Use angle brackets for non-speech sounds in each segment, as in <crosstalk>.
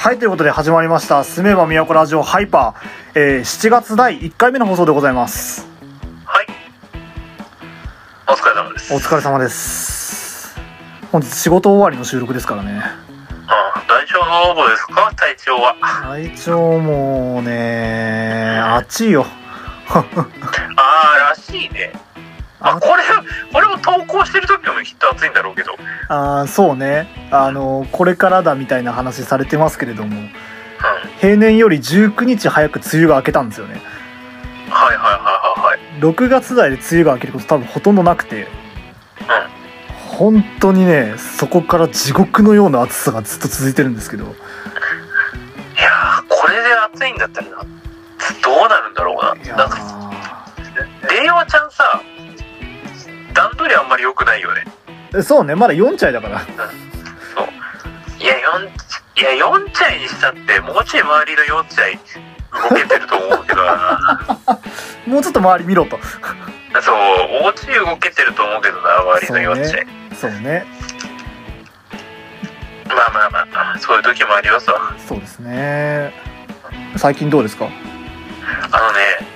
はい、ということで始まりました、すめば都ラジオハイパー、えー、7月第1回目の放送でございます。はい。お疲れ様です。お疲れ様です。本日仕事終わりの収録ですからね。あ大丈夫ですか？体調は。体調もね、暑いよ。<laughs> ああ、らしいね。あ、あこれ、これも投稿してる時もきっと暑いんだろうけど。うん。あーそうね。あの、これからだみたいな話されてますけれども、平年より19日早く梅雨が明けたんですよね。はいはいはいはいはい。6月台で梅雨が明けること多分ほとんどなくて、本当にね、そこから地獄のような暑さがずっと続いてるんですけど、いやー、これで暑いんだったらな、どうなるんだろうな。なんか、令和ちゃんさ、段取りあんまり良くないよね。ーそうね、まだ4歳だから。いや、4、いや、4歳にしたって、もうちょい周りの4歳動けてると思うけどな。<laughs> もうちょっと周り見ろと。そう、もうちょい動けてると思うけどな、周りの4歳。そうね。まあまあまあ、そういう時もありますわ。そうですね。最近どうですか？あのね、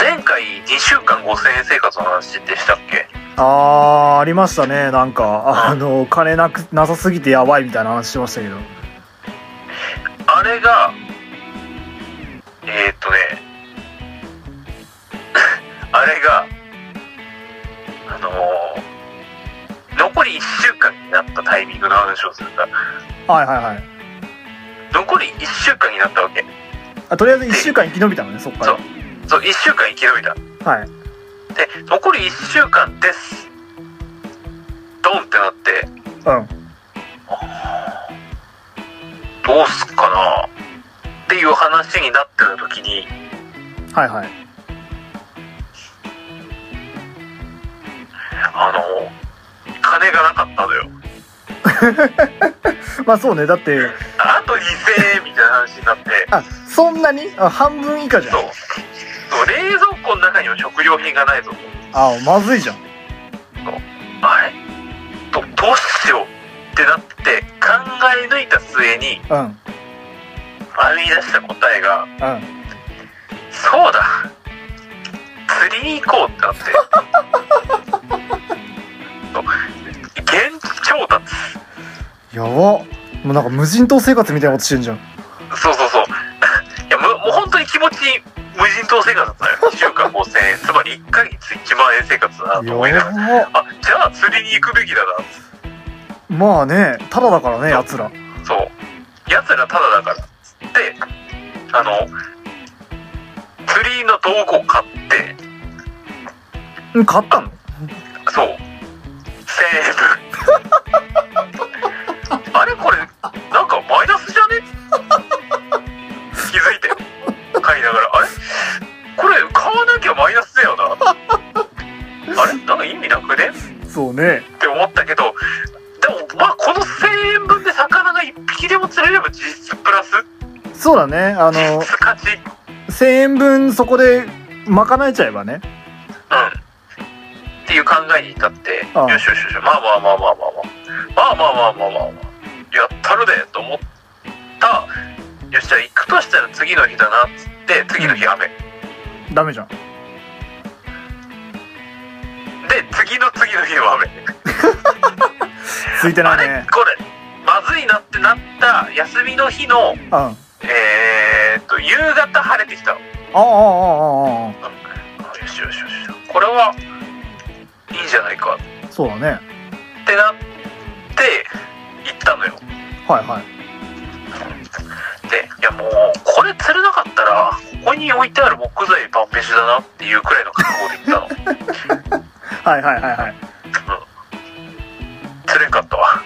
前回2週間5000円生活の話でしたっけ？あー、ありましたね。なんか、あの、金なく、なさすぎてやばいみたいな話しましたけど。あれが、えー、っとね、<laughs> あれが、あのー残り1週間になったタイミングの話をするんだ。はいはいはい。残り1週間になったわけ。あとりあえず1週間生き延びたのね、そっかそう。そう、1週間生き延びた。ら。はい。で、残り1週間です。ドンってなって、うん。どうすっかなっていう話になってた時に、はいはい。あの、金がなかったのよ。<laughs> まあそうね、だって、あと2000円みたいな話になって、あ、そんなに？あ半分以下じゃんそう。。の食料品がないぞ。あ、まずいじゃん。あれ？ど、どうしようってなって考え抜いた末にうん。うん。編み出した答えが、そうだ釣りに行こうってなって。現地調達。やば。もうなんか無人島生活みたいなことしてんじゃん。そうそうそう。<laughs> いや、もう本当に気持ち無人島生活だったよ。2週間5000円。つまり1ヶ月1万円生活だなと思いながら。あ、じゃあ釣りに行くべきだな。まあね、ただだからね、奴ら。そう。奴らタダだから。つって、あの、釣りの道具を買って、うん、買ったの？そう。1000円分。ね。って思ったけど、でもまあこの1000円分で魚が1匹でも釣れれば実質プラスそうだね。あの実、質勝ち。1000円分そこで賄えちゃえばね。うん。っていう考えに至って、ああよしよしよし、まあまあまあまあまあまあ、まあまあまあまあまあまあ、やったるでと思った。よし、じゃあ行くとしたら次の日だなっつって、次の日雨。ダメじゃん。で、次の次の日も雨。<laughs> ついてあれないね。これ、まずいなってなった休みの日の、うん。あえーっと、夕方晴れてきたの。あ、ああ、ああ、ああよしよしよし。これは、いいんじゃないかあ。そうだね。ってなって、行ったのよ。はいはい。で、いやもう、これ釣れなかったら、ここに置いてある木材晩飯だなっていうくらいの覚悟で行ったの。<laughs> はいはいはいはい。釣れんかったわ。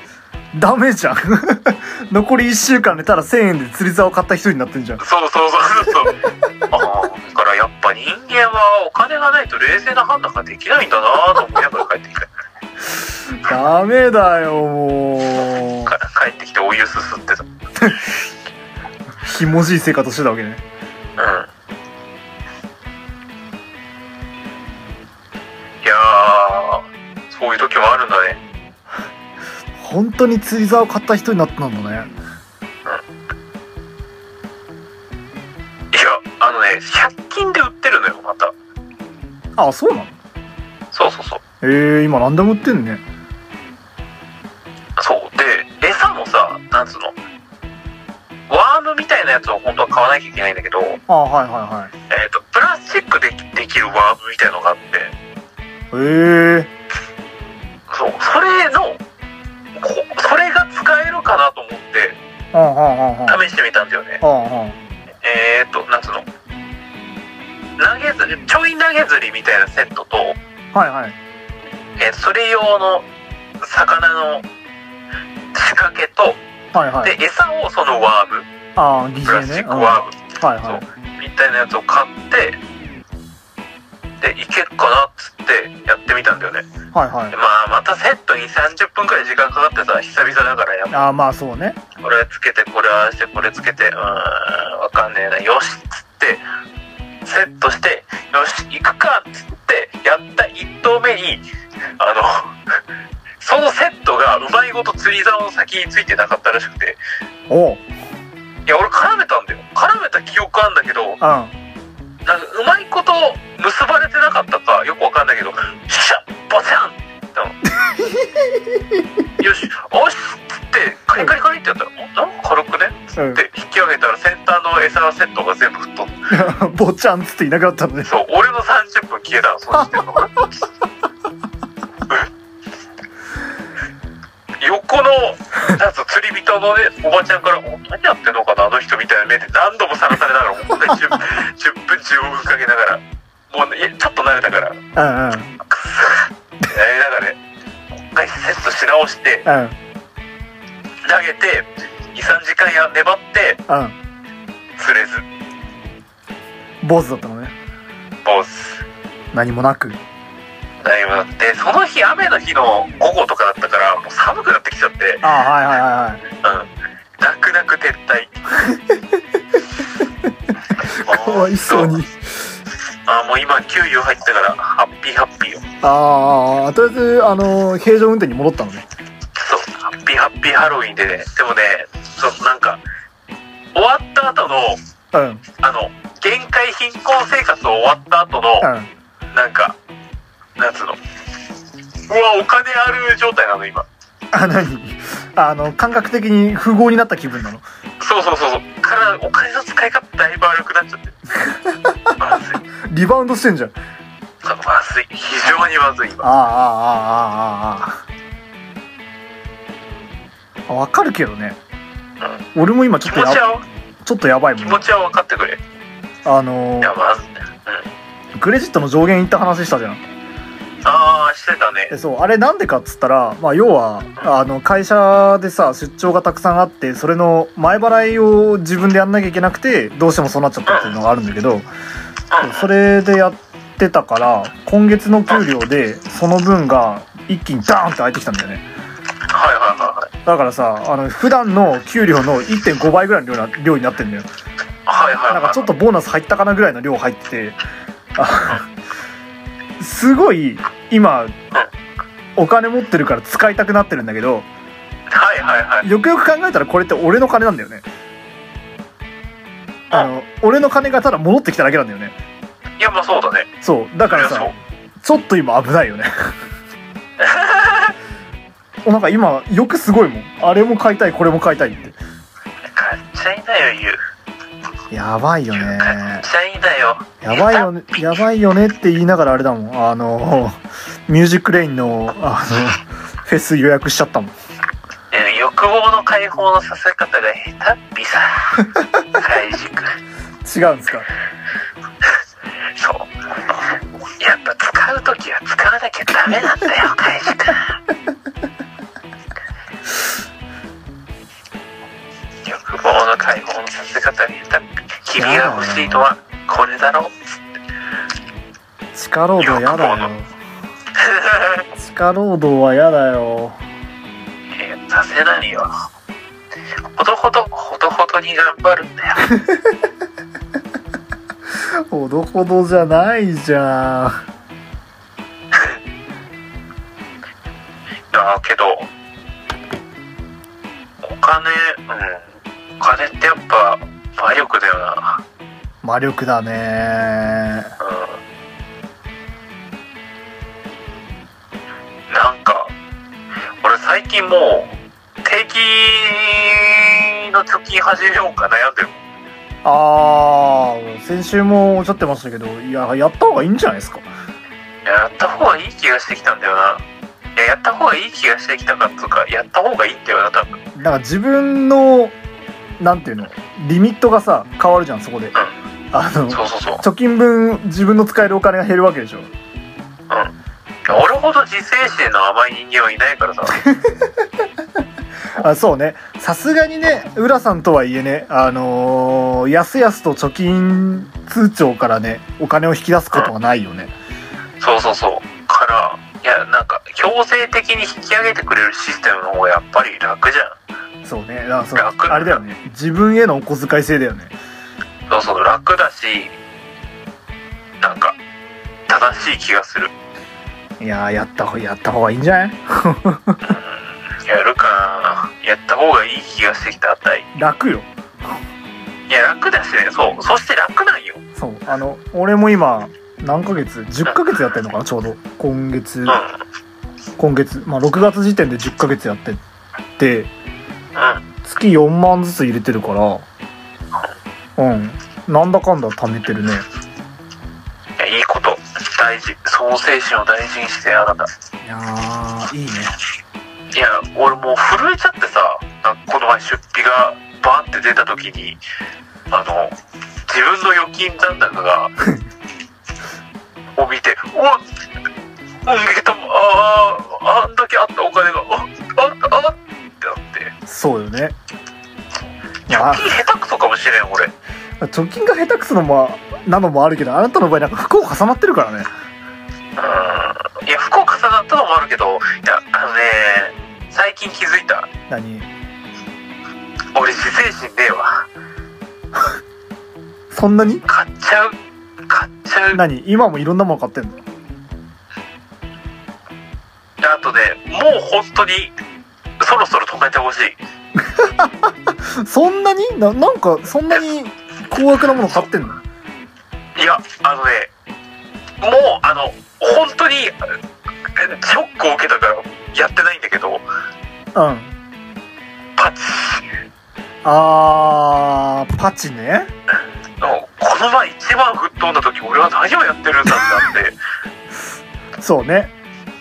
ダメじゃん。<laughs> 残り1週間でただ1000円で釣り竿買った人になってんじゃん。そうそうそうそう。ああ、だからやっぱ人間はお金がないと冷静な判断ができないんだなと思いながら帰ってきた。<laughs> ダメだよ、もか帰ってきてお湯すすってた。<laughs> ひもじい生活してたわけね。当に釣り竿を買った人になったんだね。いやあのね100均で売ってるのよまた。あそうなの？そうそうそう。えー、今何でも売ってんね。そう。で餌もさなんつうの？ワームみたいなやつを本当は買わなきゃいけないんだけどあはいはいはい。えっ、ー、とプラスチックでできるワームみたいのがあって。へえー、試してみたんだよね。えー、っとなんつうの？投げ釣りちょい投げ釣りみたいなセットと、あはいはい。えーそれ用の魚の仕掛けとはいはい。で餌をそのワームああ疑プラスチックワームうん。はいはい。みたいなやつを買ってでいけっかなっつってやってみたんだよね。はいはい。でまあまたセットに30分くらい時間かかってさ久々だからやっぱああまあそうね。これつけてこれああしてこれつけてうーんわかんねえなよしっつってセットしてよし行くかっつってやった1投目にあの <laughs> そのセットがうまいこと釣り竿の先についてなかったらしくて。おう。いや俺絡めたんだよ。絡めた記憶あんだけどうんなんかうまいこと結ばれてなかったかよくわかんないけどシャッボチャン!ってよしおしっつってカリカリカリってやったら「おなんか軽くね?」っつって引き上げたら先端の餌セットが全部吹っ飛んでうんぼちゃんっつっていなくなったのね。そう俺の30分消えたのその時点の。横のなんつう釣り人のねおばちゃんから「お何やってんのかなあの人」みたいな目で何度もさらされながらもう一回 10, 10分15分かけながらもう、ちょっと慣れたからうんうん。やりながらねもう一回セットし直してうん投げて23時間や粘ってうん。釣れず。坊主だったのね。ボス何もなく。だいぶなってその日雨の日の午後とかだったからもう寒くなってきちゃって。ああはいはいはいはい。うん。泣く泣く撤退 <laughs> かわいそうに。あもう今給油入ったからハッピーハッピーよ。ああとりあえずあの平常運転に戻ったのね。そうハッピーハッピーハロウィンでね。でもねそうなんか終わった後のうん。あの限界貧困生活終わった後のうん。なんかなんつうの？うわお金ある状態なの今。あ何？あの感覚的に富豪になった気分なの。そうそうそうそう。からお金の使い方なっちゃって。まずいリバウンドしてんじゃん。まずい。非常にまずい今。あああああああああわかるけどね。俺も今ちょ気っとや持ちょっとやばいもん。気持ちは分かってくれ。いあのやまずクレジットの上限いった話したじゃんああしてたね。でそうあれなんでかっつったら、まあ、要はあの会社でさ出張がたくさんあってそれの前払いを自分でやんなきゃいけなくてどうしてもそうなっちゃったっていうのがあるんだけどうん。それでやってたから今月の給料でその分が一気にダーンって入ってきたんだよね。はいはいはいはい。だからさあの普段の給料の1.5倍ぐらいの量な量になってんだよ。はいはいはい。なんかちょっとボーナス入ったかなぐらいの量入っててあすごい今お金持ってるから使いたくなってるんだけどはいはいはい。よくよく考えたらこれって俺の金なんだよね。あの俺の金がただ戻ってきただけなんだよね。いやまあそうだね。そうだからさちょっと今危ないよね。<laughs> なんか今よくすごいもん。あれも買いたいこれも買いたいってやばいよね。買っちゃいなよ。やばいよね。やばいよねって言いながらあれだもん。あのミュージックレインのあのフェス予約しちゃったもん。えー欲望の解放のさせ方が下手っぴさ。海軸違うんですか？そう。やっぱ使う時は使わなきゃダメなんだよ海軸欲望の解放のさせ方が下手っぴ君が欲しいのはこれだろう地下労働やだよ。地下労働はやだよ。えーさせないよ。ほどほどほどほどに頑張るんだよ。<laughs> ほどほどじゃないじゃん。だけどお金うんお金ってやっぱ魔力だよな魔力だねうん。なんか、俺最近もう、定期の貯金始めようか悩んでる。ああ先週もおっしゃってましたけどいややった方がいいんじゃないですか？やった方がいい気がしてきたんだよな。いや、やった方がいい気がしてきたかっつうか、やった方がいいんだよな、多分。うん。なんか自分のなんていうの？リミットがさ変わるじゃんそこであのそうそうそう。貯金分自分の使えるお金が減るわけでしょうん。俺ほど自制心の甘い人間はいないからさ。<laughs> あそうねさすがにね浦さんとはいえねあのー、やすやすと貯金通帳からねお金を引き出すことがないよねそうそうそう。から、いや、なんか、強制的に引き上げてくれるシステムの方がやっぱり楽じゃん。そうね。だからそう。楽あれだよね。自分へのお小遣い制だよね。そうそう、楽だし、なんか、正しい気がする。いやーやった方やった方がいいんじゃない？やるかな。やった方がいい気がしてきたあたい。楽よ。いや、楽だしね、そう。そして楽なんよ。そう。あの俺も今何ヶ月？10ヶ月やってんのかな？ちょうど。今月。うん。今月。まあ6月時点で10ヶ月やってってうん。月4万ずつ入れてるからうんなんだかんだ貯めてるねいや、いいこと。大事。創生心を大事にしてあなた。いやーいいねいや、俺もう震えちゃってさ、この前出費がバーって出た時に、あの、自分の預金残高が、<laughs> を見て、うわうん、げた、ああ、あんだけあったお金が、そうよねいや貯金下手くそかもしれん、俺。貯金が下手くそのもなのもあるけどあなたの場合なんか不幸重なってるからねうん。いや、不幸重なったのもあるけど、いや、あのね、最近気づいた。何？俺自制心ねえわ。そんなに？買っちゃう。買っちゃう。何？今もいろんなもの買ってんの？あとね、もう本当に、そろそろ止めてほしい。<laughs> そんなに？ななんかそんなに高額なもの買ってんの？いや、あのね、もう、あの、本当に、えショックを受けたからやってないんだけど、うん。パチ。あーパチね。の、この前一番吹っ飛んだ時、俺は何をやってるんだってなって、<laughs> そうね。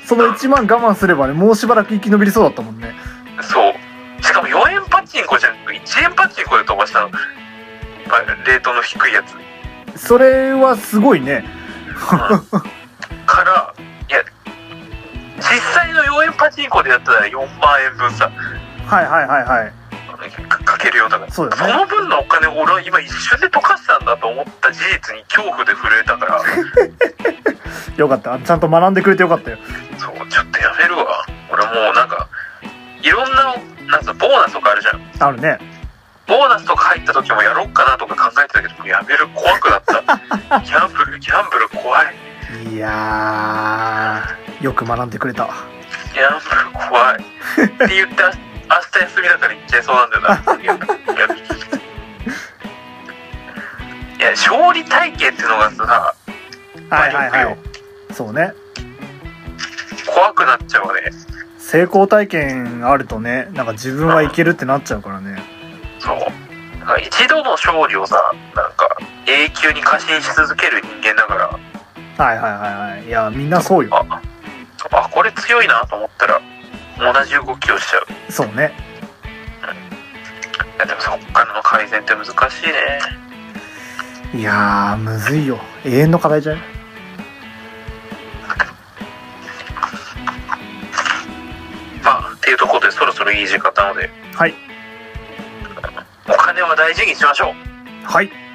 その1万我慢すればねもうしばらく生き延びりそうだったもんねレートの低いやつ。それはすごいね。から、いや、実際の4円パチンコでやったら4万円分さ、はいはいはいはい。かかけるようだから。そうだね。その分のお金を俺は今一瞬で溶かしたんだと思った事実に恐怖で震えたから、<laughs> よかった。ちゃんと学んでくれてよかったよ。そう、ちょっとやめるわ。俺もうなんか、いろんな、なんつうのボーナスとかあるじゃん。あるねった時もやろうかなとか考えてたけど、やめる怖くなった。ギャンブル、ギャンブル怖い。いやーよく学んでくれたギャンブル怖い。って言って、あ明日休みだから行っちゃいそうなんだよな。いや勝利体験っていうのがさ、はいはいはいそうね怖くなっちゃうわね。成功体験あるとねなんか自分はいけるってなっちゃうからね一度の勝利をさ、なんか永久に過信し続ける人間だから、はいはいはいはい。いやみんなそうよ。あ、あ、これ強いなと思ったら、同じ動きをしちゃう。そうね。いやでもそっからの改善って難しいね。いやーむずいよ。永遠の課題じゃんまあ、っていうところでそろそろいい時間なので、はいお金は大事にしましょう。はい